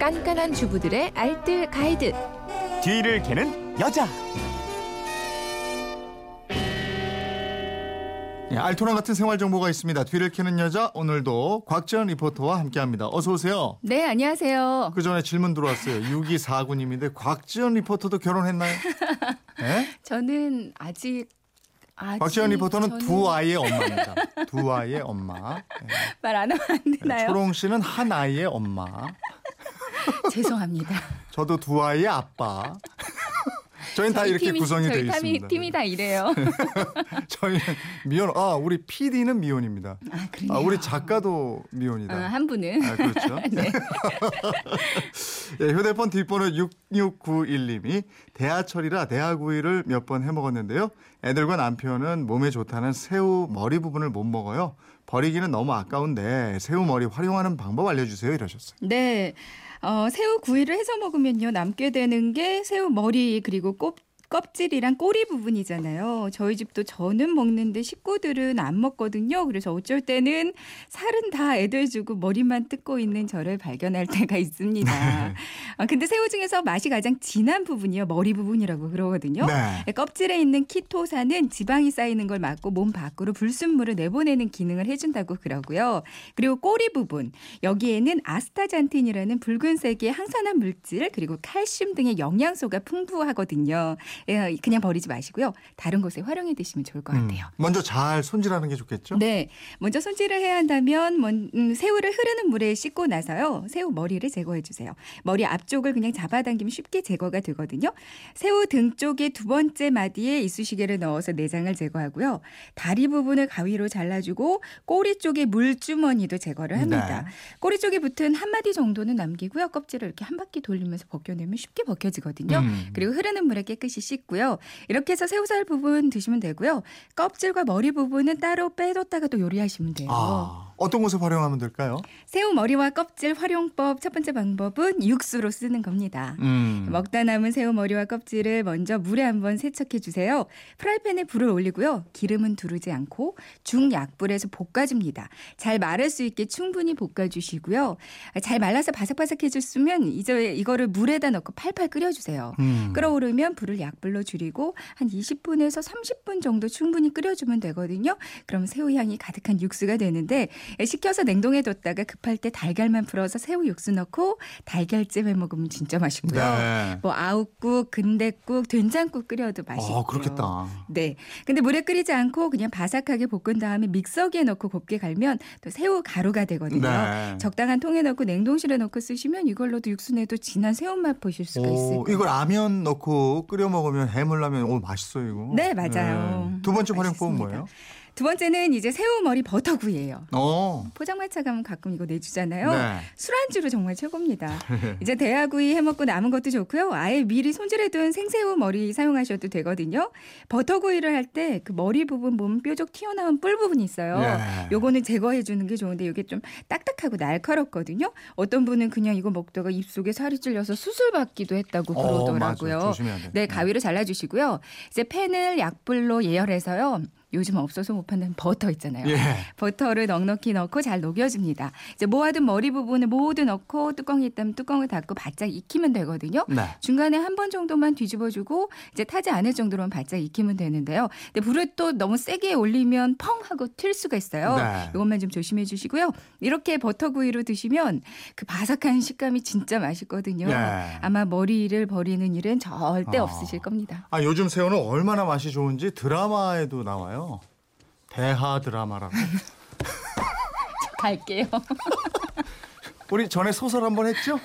깐깐한 주부들의 알뜰 가이드. 뒤를 캐는 여자. 예, 알토란 같은 생활 정보가 있습니다. 뒤를 캐는 여자 오늘도 곽지연 리포터와 함께합니다. 어서 오세요. 네, 안녕하세요. 그 전에 질문 들어왔어요. 6249님인데 곽지연 리포터도 결혼했나요? 네? 저는 아직 아직 곽지연 리포터는 저는 두 아이의 엄마입니다. 두 아이의 엄마. 네. 말안 하면 안 되나요? 초롱 씨는 한 아이의 엄마. 죄송합니다. 저도 두 아이의 아빠. 저희는 다 이렇게 팀이- 구성이 되어 있습니다. 팀이 다 이래요. 저희는 미혼. 아 우리 PD는 미혼입니다. 아, 그래요? 아, 우리 작가도 미혼이다. 어, 한 분은 아, 그렇죠. 네. 예, 휴대폰 뒷번호 6691님이 대하철이라 대하구이를 몇 번 해먹었는데요. 애들과 남편은 몸에 좋다는 새우 머리 부분을 못 먹어요. 버리기는 너무 아까운데 새우 머리 활용하는 방법 알려주세요. 이러셨어요. 네. 어, 새우 구이를 해서 먹으면요. 남게 되는 게 새우 머리 그리고 꼽 껍질이랑 꼬리 부분이잖아요. 저희 집도 저는 먹는데 식구들은 안 먹거든요. 그래서 어쩔 때는 살은 다 애들 주고 머리만 뜯고 있는 저를 발견할 때가 있습니다. 아, 근데 새우 중에서 맛이 가장 진한 부분이요. 머리 부분이라고 그러거든요. 네. 껍질에 있는 키토산은 지방이 쌓이는 걸 막고 몸 밖으로 불순물을 내보내는 기능을 해준다고 그러고요. 그리고 꼬리 부분 여기에는 아스타잔틴이라는 붉은색의 항산화 물질 그리고 칼슘 등의 영양소가 풍부하거든요. 예, 그냥 버리지 마시고요. 다른 곳에 활용해 드시면 좋을 것 음, 같아요. 먼저 잘 손질하는 게 좋겠죠? 네, 먼저 손질을 해야 한다면 먼- 음, 새우를 흐르는 물에 씻고 나서요. 새우 머리를 제거해 주세요. 머리 앞 쪽을 그냥 잡아당기면 쉽게 제거가 되거든요. 새우 등 쪽에 두 번째 마디에 이쑤시개를 넣어서 내장을 제거하고요. 다리 부분을 가위로 잘라주고 꼬리 쪽에 물주머니도 제거를 합니다. 네. 꼬리 쪽에 붙은 한 마디 정도는 남기고요. 껍질을 이렇게 한 바퀴 돌리면서 벗겨내면 쉽게 벗겨지거든요. 음. 그리고 흐르는 물에 깨끗이 씻고요. 이렇게 해서 새우살 부분 드시면 되고요. 껍질과 머리 부분은 따로 빼뒀다가 또 요리하시면 돼요. 아, 어떤 곳에 활용하면 될까요? 새우 머리와 껍질 활용법 첫 번째 방법은 육수로 쓰는 겁니다. 음. 먹다 남은 새우 머리와 껍질을 먼저 물에 한번 세척해 주세요. 프라이팬에 불을 올리고요. 기름은 두르지 않고 중약불에서 볶아줍니다. 잘 마를 수 있게 충분히 볶아주시고요. 잘 말라서 바삭바삭해졌으면 이제 이거를 물에다 넣고 팔팔 끓여주세요. 음. 끓어오르면 불을 약불로 줄이고 한 20분에서 30분 정도 충분히 끓여주면 되거든요. 그럼 새우 향이 가득한 육수가 되는데 식혀서 냉동해 뒀다가 급할 때 달걀만 풀어서 새우 육수 넣고 달걀찜 해 먹으면 진짜 맛있고요. 네. 뭐 아욱국, 근대국, 된장국 끓여도 맛있고요. 아, 그렇겠다. 네. 근데 물에 끓이지 않고 그냥 바삭하게 볶은 다음에 믹서기에 넣고 곱게 갈면 또 새우 가루가 되거든요. 네. 적당한 통에 넣고 냉동실에 넣고 쓰시면 이걸로도 육수 내도 진한 새우 맛 보실 수가 거예요. 이거 라면 넣고 끓여 먹으면 해물라면 오 맛있어요 이거. 네, 맞아요. 두 번째 활용법은 맛있습니다. 뭐예요? 두 번째는 이제 새우 머리 버터구이예요. 어. 포장마차 가면 가끔 이거 내주잖아요. 네. 술안주로 정말 최고입니다. 이제 대하구이 해먹고 남은 것도 좋고요. 아예 미리 손질해둔 생새우 머리 사용하셔도 되거든요. 버터구이를 할 때 그 머리 부분 보면 뾰족 튀어나온 뿔 부분이 있어요. 예. 요거는 제거해 주는 게 좋은데 이게 좀 딱딱하고 날카롭거든요. 어떤 분은 그냥 이거 먹다가 입속에 살이 찔려서 수술 받기도 했다고 어, 그러더라고요. 돼. 네, 가위로 잘라주시고요. 이제 팬을 약불로 예열해서요. 요즘 없어서 못 판다는 버터 있잖아요. 예. 버터를 넉넉히 넣고 잘 녹여줍니다. 이제 모아둔 머리 부분을 모두 넣고 뚜껑이 있다면 뚜껑을 닫고 바짝 익히면 되거든요. 네. 중간에 한 번 정도만 뒤집어주고 이제 타지 않을 정도로만 바짝 익히면 되는데요. 근데 불을 또 너무 세게 올리면 펑 하고 튈 수가 있어요. 네. 이것만 좀 조심해 주시고요. 이렇게 버터구이로 드시면 그 바삭한 식감이 진짜 맛있거든요. 예. 아마 머리를 버리는 일은 절대 아. 없으실 겁니다. 아 요즘 새우는 얼마나 맛이 좋은지 드라마에도 나와 요. 대하 드라마라고. 갈게요. 우리 전에 소설 한번 했죠?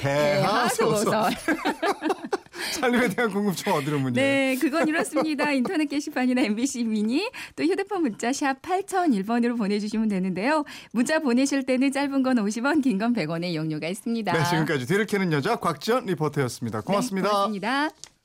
대하 소설. 살림에 대한 궁금증 어디로 문의? 네, 그건 이렇습니다. 인터넷 게시판이나 MBC 미니 또 휴대폰 문자 샵 8001번으로 보내주시면 되는데요. 문자 보내실 때는 짧은 건 50원, 긴 건 100원의 이용료가 있습니다. 네, 지금까지 뒤를 캐는 여자 곽지연 리포터였습니다. 고맙습니다. 네, 고맙습니다.